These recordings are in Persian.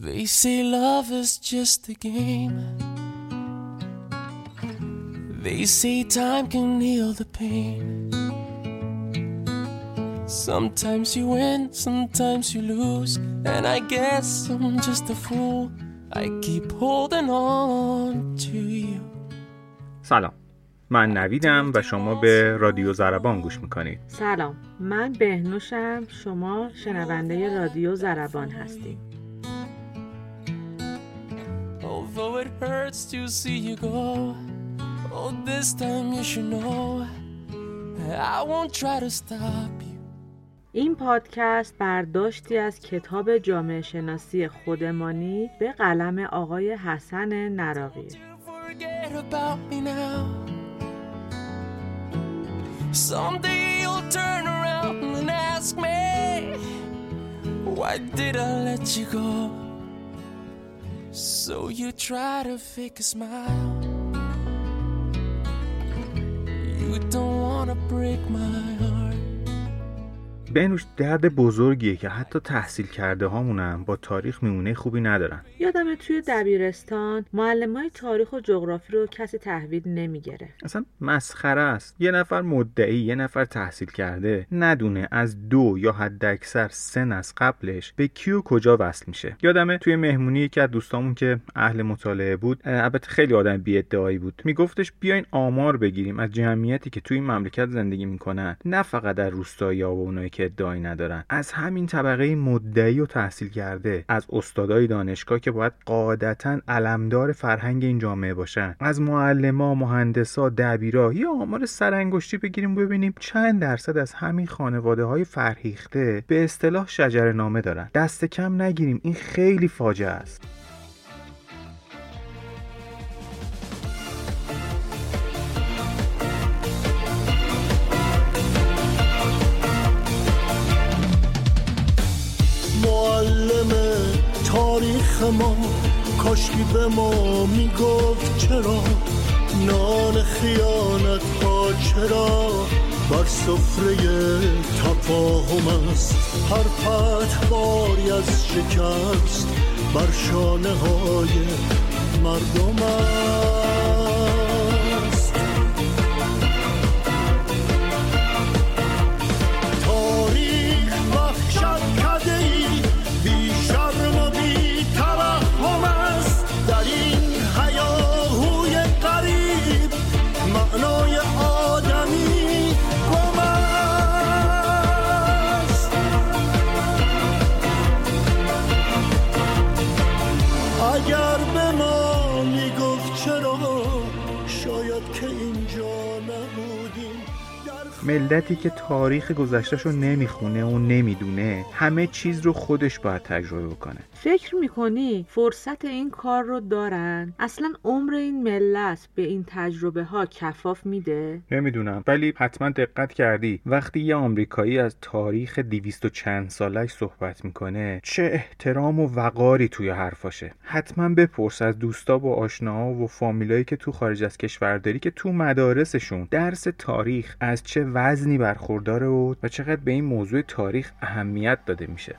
They say love is just a game. They say time can heal the pain. Sometimes you win, sometimes you lose. And I guess I'm just a fool. I keep holding on to you. سلام من نویدم و شما به رادیو زربان گوش می‌کنید سلام من بهنوشم شما شنونده رادیو زربان هستید hurts to see you go, oh, this time you should know I won't try to stop you. این پادکست برداشتی از کتاب جامعه شناسی خودمانی به قلم آقای حسن نراقی. Someday you'll turn around and ask me, Why did I let you go? So you try to fake a smile. You don't wanna break. بهنوش درد بزرگیه که حتی تحصیل کرده هامونم با تاریخ میمونه خوبی ندارن. یادمه توی دبیرستان معلم های تاریخ و جغرافی رو کسی تحویل نمی‌گیره. اصلا مسخره است. یه نفر مدعی یه نفر تحصیل کرده ندونه از دو یا حد اکثر سه از قبلش به کیو کجا وصل میشه. یادمه توی مهمونی یکی از دوستامون که اهل مطالعه بود البته خیلی آدم بی ادعایی بود. میگفتش بیاین آمار بگیریم از جمعیتی که توی این مملکت زندگی می‌کنن نه فقط در روستایی و اونایی که ادعایی ندارن. از همین طبقه مدعی و تحصیل کرده. از استادای دانشگاه که باید قاعدتا علمدار فرهنگ این جامعه باشن. از معلما مهندسا دبیرا یا آمار سرانگشتی بگیریم ببینیم چند درصد از همین خانواده های فرهیخته به اصطلاح شجره نامه دارن. دست کم نگیریم. این خیلی فاجعه است. تاریخ ما کاشکی به ما می‌گفت چرا؟ نان خیانت ها چرا؟ بر سفره تفاهم است. هر فتح باری از شکست بر شانه های مردم است. ملتی که تاریخ گذشتهش رو نمی‌خونه و نمی‌دونه همه چیز رو خودش باید تجربه کنه فکر می‌کنی فرصت این کار رو دارن؟ اصلا عمر این ملت به این تجربه ها کفاف میده؟ نمی‌دونم ولی حتما دقت کردی وقتی یه آمریکایی از تاریخ دیویست و چند سالش صحبت می‌کنه چه احترام و وقاری توی حرفاشه حتما بپرس از دوستا و آشناها و فامیلایی که تو خارج از کشور داری که تو مدارسشون درس تاریخ از چه وزنی برخورداره و و چقدر به این موضوع تاریخ اهمیت داده میشه.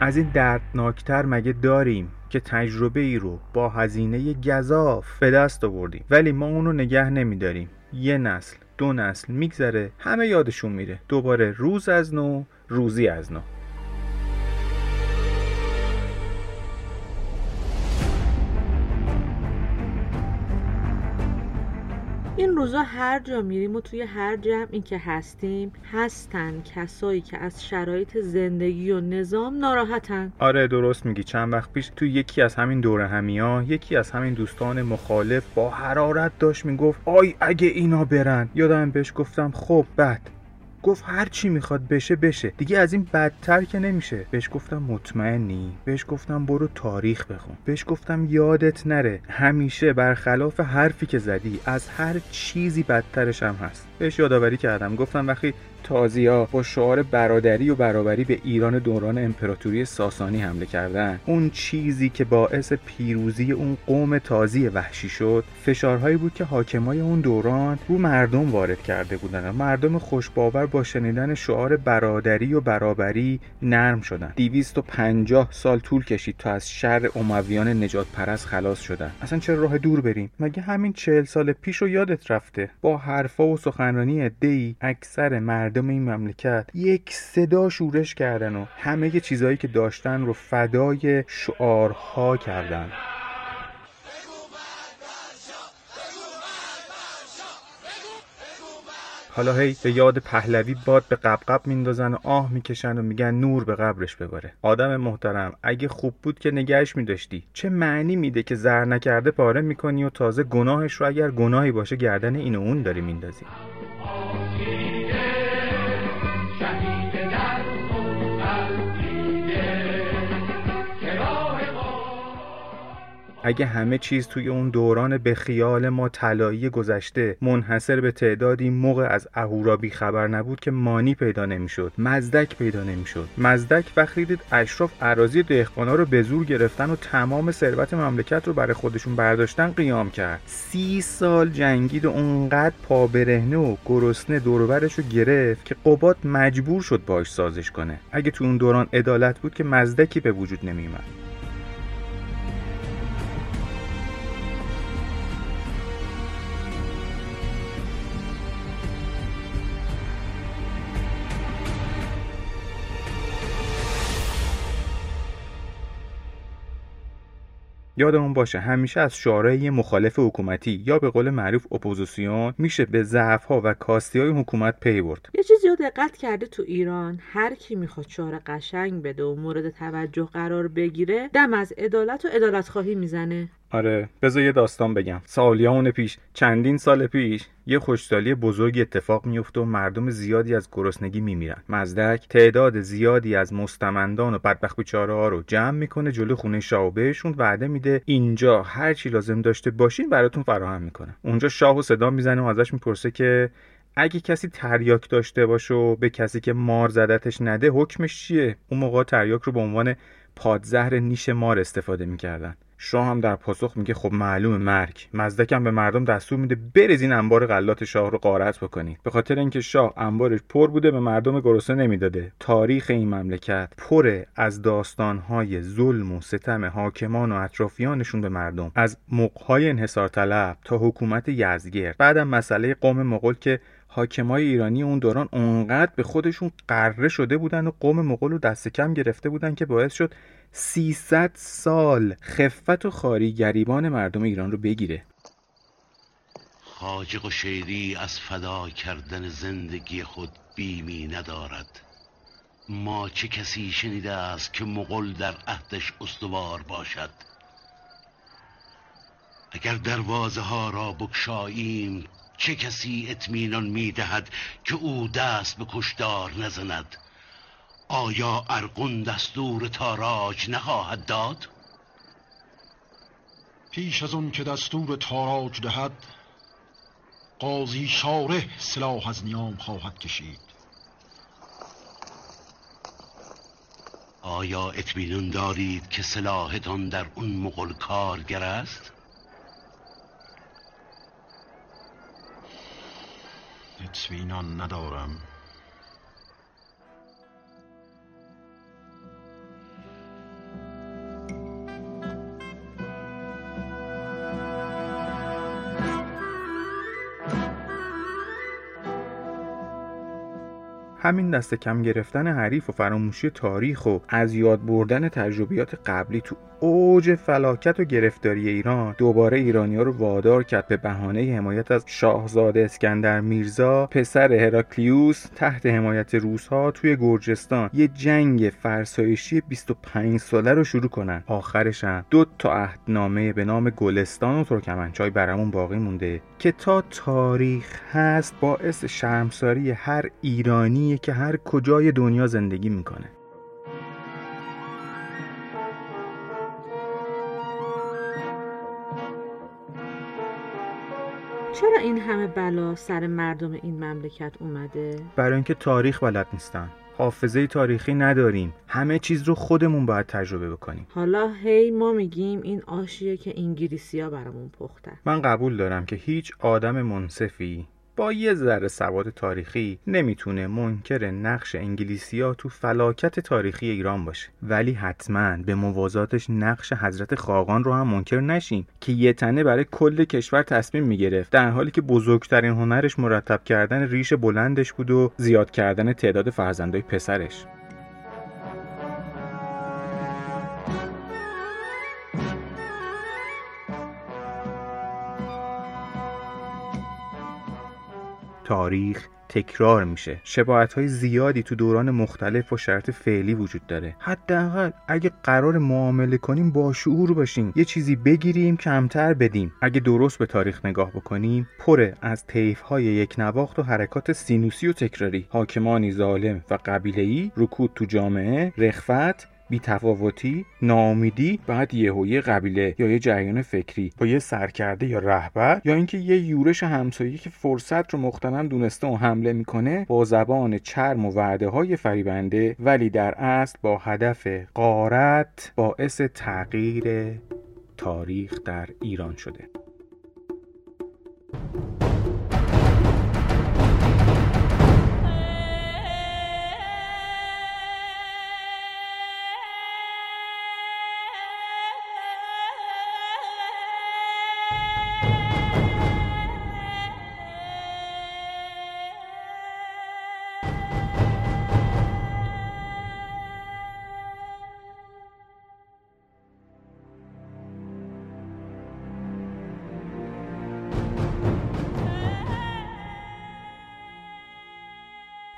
از این دردناکتر مگه داریم که تجربه ای رو با هزینه گذاف به دست آوردیم؟ ولی ما اونو نگه نمیداریم. یه نسل دو نسل میگذره همه یادشون میره. دوباره روز از نو روزی از نو. روزا هر جا میریم و توی هر جمعی که هستیم هستن کسایی که از شرایط زندگی و نظام ناراحتن. آره درست میگی. چند وقت پیش تو یکی از همین دوره همیا یکی از همین دوستان مخالف با حرارت داشت می‌گفت آی اگه اینا برن. یادم بهش گفتم خب بعد. گفت هر چی می‌خواد بشه بشه. دیگه از این بدتر که نمیشه. بهش گفتم مطمئنی. بهش گفتم برو تاریخ بخون. بهش گفتم یادت نره. همیشه برخلاف حرفی که زدی از هر چیزی بدترش هم هست. بهش یادآوری کردم. گفتم وقتی تازیا با شعار برادری و برابری به ایران دوران امپراتوری ساسانی حمله کردن اون چیزی که باعث پیروزی اون قوم تازی وحشی شد فشارهایی بود که حاکمای اون دوران رو مردم وارد کرده بودن مردم خوشباور با شنیدن شعار برادری و برابری نرم شدن. 250 سال طول کشید تا از شر امویان نجات پرست خلاص شدن. اصلا چرا راه دور بریم؟ مگه همین چهل سال پیش رو یادت رفته؟ با حرفا و سخنرانی دی اکثر مردم این مملکت یک صدا شورش کردن و همه چیزهایی که داشتن رو فدای شعارها کردن. حالا هی به یاد پهلوی باد به قبقب میندازن و آه می‌کشن و میگن نور به قبرش بباره آدم محترم اگه خوب بود که نگهش میداشتی. چه معنی میده که زر نکرده پاره می‌کنی و تازه گناهش رو اگر گناهی باشه گردن این و اون داری میندازی؟ اگه همه چیز توی اون دوران به خیال ما طلایی گذشته منحصر به تعدادی موقع از اهورابی خبر نبود که مانی پیدا نمی‌شد مزدک پیدا نمی‌شد. مزدک وقتی دید اشراف اراضی دهقانا رو به زور گرفتن و تمام ثروت مملکت رو برای خودشون برداشتن قیام کرد. سی سال جنگید و اونقدر پا برهنه و گرسنه دورورش رو گرفت که قبات مجبور شد باش سازش کنه. اگه تو اون دوران عدالت بود که مزدکی به وجود نمیومد یادمون باشه همیشه از شعارهای مخالف حکومتی یا به قول معروف اپوزیسیون میشه به ضعف ها و کاستی های حکومت پی برد. یه چیزی رو دقت کرده تو ایران هر کی می‌خواد شعار قشنگ بده و مورد توجه قرار بگیره دم از عدالت و عدالت خواهی می‌زنه. آره بذار یه داستان بگم. سالیان پیش چندین سال پیش یه خشکسالی بزرگ اتفاق میفته و مردم زیادی از گرسنگی میمیرن. مزدک تعداد زیادی از مستمندان و بدبخت بیچاره ها رو جمع می‌کنه جلو خونه شاه و بهشون وعده میده اینجا هر چی لازم داشته باشین براتون فراهم می‌کنه اونجا شاه و صدا می‌زنه و ازش می‌پرسه که اگه کسی تریاک داشته باشه و به کسی که مار زدتش نده حکمش چیه؟ اون موقع تریاک رو به عنوان پادزهر نیش مار استفاده می‌کردن. شاه هم در پاسخ میگه خب معلوم مرگ. مزدکم به مردم دستور میده برزین انبار غلات شاه رو غارت بکنید. به خاطر اینکه شاه انبارش پر بوده به مردم گرسنه نمی‌داده. تاریخ این مملکت پره از داستانهای ظلم و ستم حاکمان و اطرافیانشون به مردم. از مقهای انحصار طلب تا حکومت یزدگرد. بعدم مسئله قوم مغول که حاکمای ایرانی اون دوران اونقدر به خودشون قره شده بودن و قوم مغول رو دست کم گرفته بودن که باعث شد 300 سال خفت و خاری گریبان مردم ایران رو بگیره. خاجق و شیری از فدا کردن زندگی خود بیمی ندارد. ما چه کسی شنیده است که مغل در عهدش استوار باشد؟ اگر دروازه ها را بکشاییم چه کسی اطمینان می‌دهد که او دست به کشدار نزند آیا ارقون دستور تاراج نخواهد داد؟ پیش از اون که دستور تاراج دهد قاضی شاره سلاح از نیام خواهد کشید آیا اطمینان دارید که سلاحتان در اون مغل کارگر است؟ اطمینان ندارم. همین دست کم گرفتن حریف و فراموشی تاریخ و از یاد بردن تجربیات قبلی تو اوج فلاکت و گرفتاری ایران دوباره ایرانیا رو وادار کرد به بهانه حمایت از شاهزاده اسکندر میرزا پسر هراکلیوس تحت حمایت روسها توی گرجستان. یه جنگ فرسایشی 25 ساله رو شروع کنن. آخرش هم دو تا عهدنامه به نام گلستان و ترکمنچای برامون باقی مونده که تا تاریخ هست باعث شرمساری هر ایرانی که هر کجای دنیا زندگی می‌کنه. چرا این همه بلا سر مردم این مملکت اومده؟ برای اینکه تاریخ بلد نیستن. حافظه تاریخی نداریم. همه چیز رو خودمون باید تجربه بکنیم. حالا هی ما میگیم این آشیه که انگلیسیا برامون پختن. من قبول دارم که هیچ آدم منصفی با یه ذره سواد تاریخی نمی‌تونه منکر نقش انگلیسیا تو فلاکت تاریخی ایران باشه. ولی حتما به موازاتش نقش حضرت خاقان رو هم منکر نشیم که یه تنه برای کل کشور تصمیم می‌گرفت. در حالی که بزرگترین هنرش مرتب کردن ریش بلندش بود و زیاد کردن تعداد فرزندای پسرش. تاریخ تکرار میشه. شباعت های زیادی تو دوران مختلف و شرط فعلی وجود داره. حداقل اگه قرار معامله کنیم با شعور باشیم. یه چیزی بگیریم کمتر بدیم. اگه درست به تاریخ نگاه بکنیم پره از طیف های یک نواخت و حرکات سینوسی و تکراری. حاکمانی ظالم و قبیله‌ای رکود تو جامعه رخفت بیتفاوتی ناامیدی بعد یهویی قبیله یا یه جریان فکری با یه سرکرده یا رهبر یا اینکه یه یورش همسایه که فرصت رو مختنم دونسته و حمله می‌کنه با زبان چرم و وعده های فریبنده ولی در اصل با هدف قارت باعث تغییر تاریخ در ایران شده.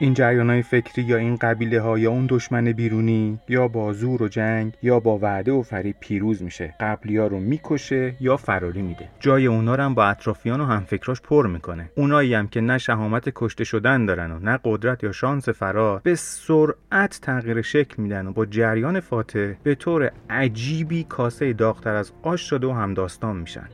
این جریان های فکری یا این قبیله ها یا اون دشمن بیرونی یا با زور و جنگ یا با وعده و فریب پیروز میشه. قبلی ها رو می‌کشه یا فراری میده. جای اونا رو هم با اطرافیان و همفکراش پر می‌کنه. اونایی هم که نه شهامت کشته شدن دارن و نه قدرت یا شانس فرار به سرعت تغییر شکل میدن و با جریان فاتح به طور عجیبی کاسه داغتر از آش شده و همداستان میشن.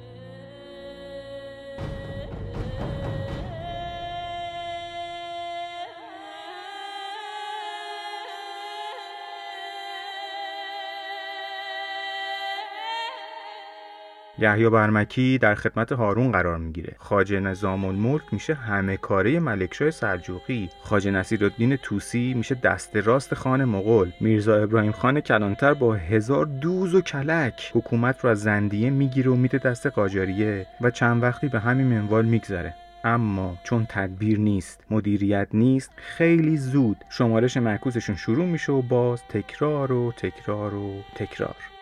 یحیی برمکی در خدمت هارون قرار می‌گیره. خاجه نظام الملک میشه همه کاره ملکشاه سلجوقی. خاجه نصیرالدین توسی میشه دست راست خان مغول. میرزا ابراهیم خان کلانتر با هزار دوز و کلک حکومت رو از زندیه می‌گیره و میده دست قاجاریه و چند وقتی به همین منوال میگذره. اما چون تدبیر نیست مدیریت نیست خیلی زود شمارش معکوسشون شروع میشه و باز تکرار و تکرار و تکرار.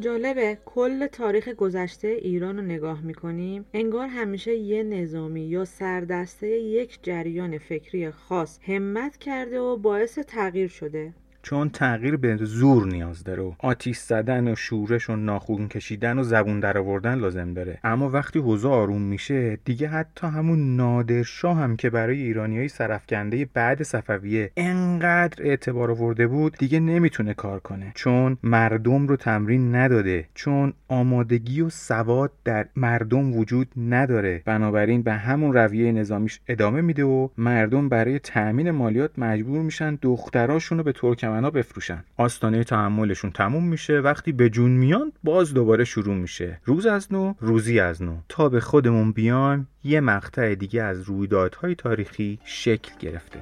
جالبه کل تاریخ گذشته ایران رو نگاه می‌کنیم انگار همیشه یه نظامی یا سردسته یک جریان فکری خاص همت کرده و باعث تغییر شده. چون تغییر به زور نیاز داره و آتیش زدن و شورش و ناخون کشیدن و زبون در آوردن لازم داره. اما وقتی حوزه آروم میشه دیگه حتی همون نادرشاه هم که برای ایرانی های سرفکنده بعد صفویه انقدر اعتبار آورده بود دیگه نمی‌تونه کار کنه. چون مردم رو تمرین نداده چون آمادگی و سواد در مردم وجود نداره. بنابراین به همون رویه نظامیش ادامه میده و مردم برای تأمین مالیات مجبور میشن دختراشون رو به ترکمن ترکمنا بفروشن. آستانه تحملشون تموم میشه وقتی به جون میان باز دوباره شروع میشه. روز از نو روزی از نو. تا به خودمون بیایم یه مقطع دیگه از رویدادهای تاریخی شکل گرفته.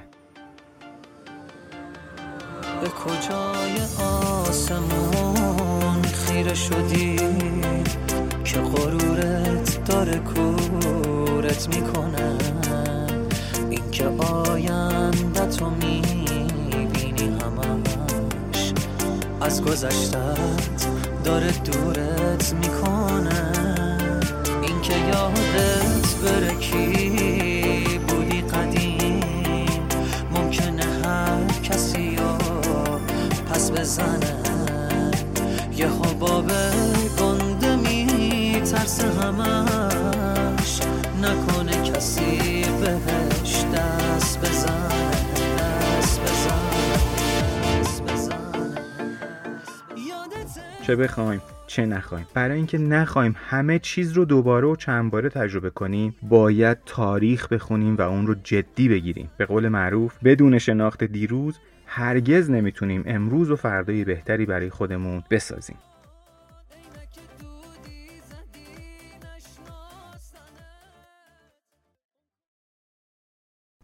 به کجای آسمون خیره شدی؟ که غرورت داره کورت می‌کنه. اینکه آینده از گذشتت داره دورت می‌کنه. اینکه یادت بره کی چه بخوایم چه نخوایم. برای اینکه نخوایم همه چیز رو دوباره و چند باره تجربه کنیم باید تاریخ بخونیم و اون رو جدی بگیریم. به قول معروف بدون شناخت دیروز هرگز نمی‌تونیم امروز و فردای بهتری برای خودمون بسازیم.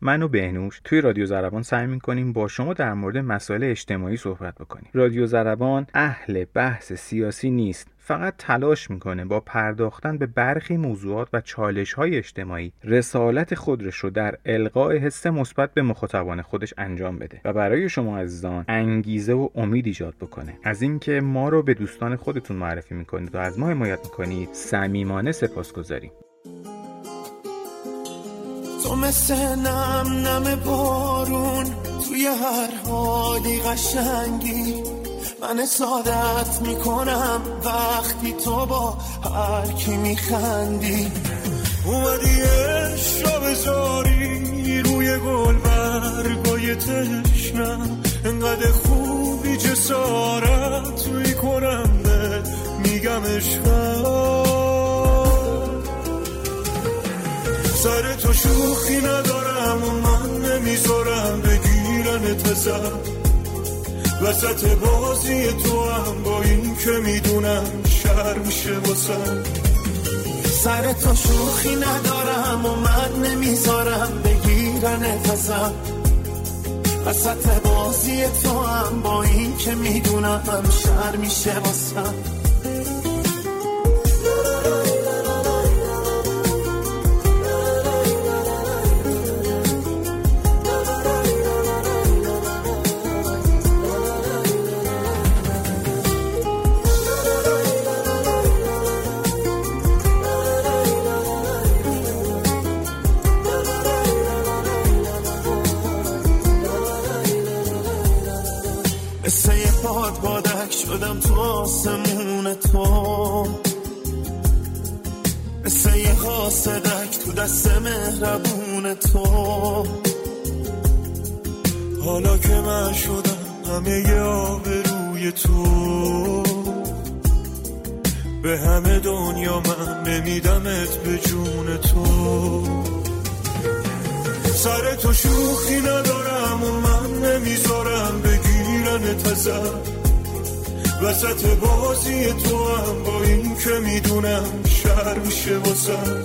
من و بهنوش توی رادیو زربان سعی می‌کنیم با شما در مورد مسائل اجتماعی صحبت بکنیم. رادیو زربان اهل بحث سیاسی نیست. فقط تلاش می‌کنه با پرداختن به برخی موضوعات و چالش های اجتماعی رسالت خودش رو در القاء حس مثبت به مخاطبان خودش انجام بده و برای شما عزیزان انگیزه و امید ایجاد بکنه. از اینکه ما رو به دوستان خودتون معرفی می‌کنید و از ما حمایت می‌کنید صمیمانه سپاسگزاریم. تو مثل نم نم بارون توی هر حالی قشنگی. من سادت می‌کنم وقتی تو با هر کی میخندی. اومدی عشق بذاری روی گل برگای تشنم. انقدر خوبی جسارت می‌کنم به میگم سر شوخی ندارم و من نمی‌ذارم بگیرن تزم وسط بازی تو هم با این که می‌دونم شر میشه واسم سر تو شوخی ندارم و من نمی‌ذارم بگیرن تزم وسط بازی تو هم با این که می‌دونم شر میشه واسم شدم تو آسمون تو. مثل یه حاسدک تو دست مهربون تو. حالا که من شدم همه یه روی تو. به همه دنیا من نمیدمت به جون تو. سر تو شوخی ندارم و من نمی‌ذارم بگیرن تزم. وسط بازی تو هم با این که می‌دونم شر میشه واسم.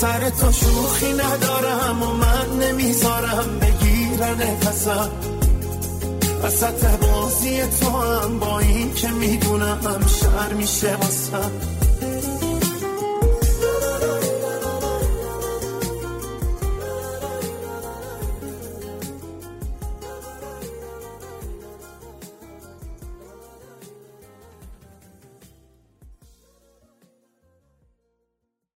سر تو شوخی ندارم و من نمی‌ذارم بگیرن پسم وسط بازی تو هم با این که می‌دونم شر میشه واسم.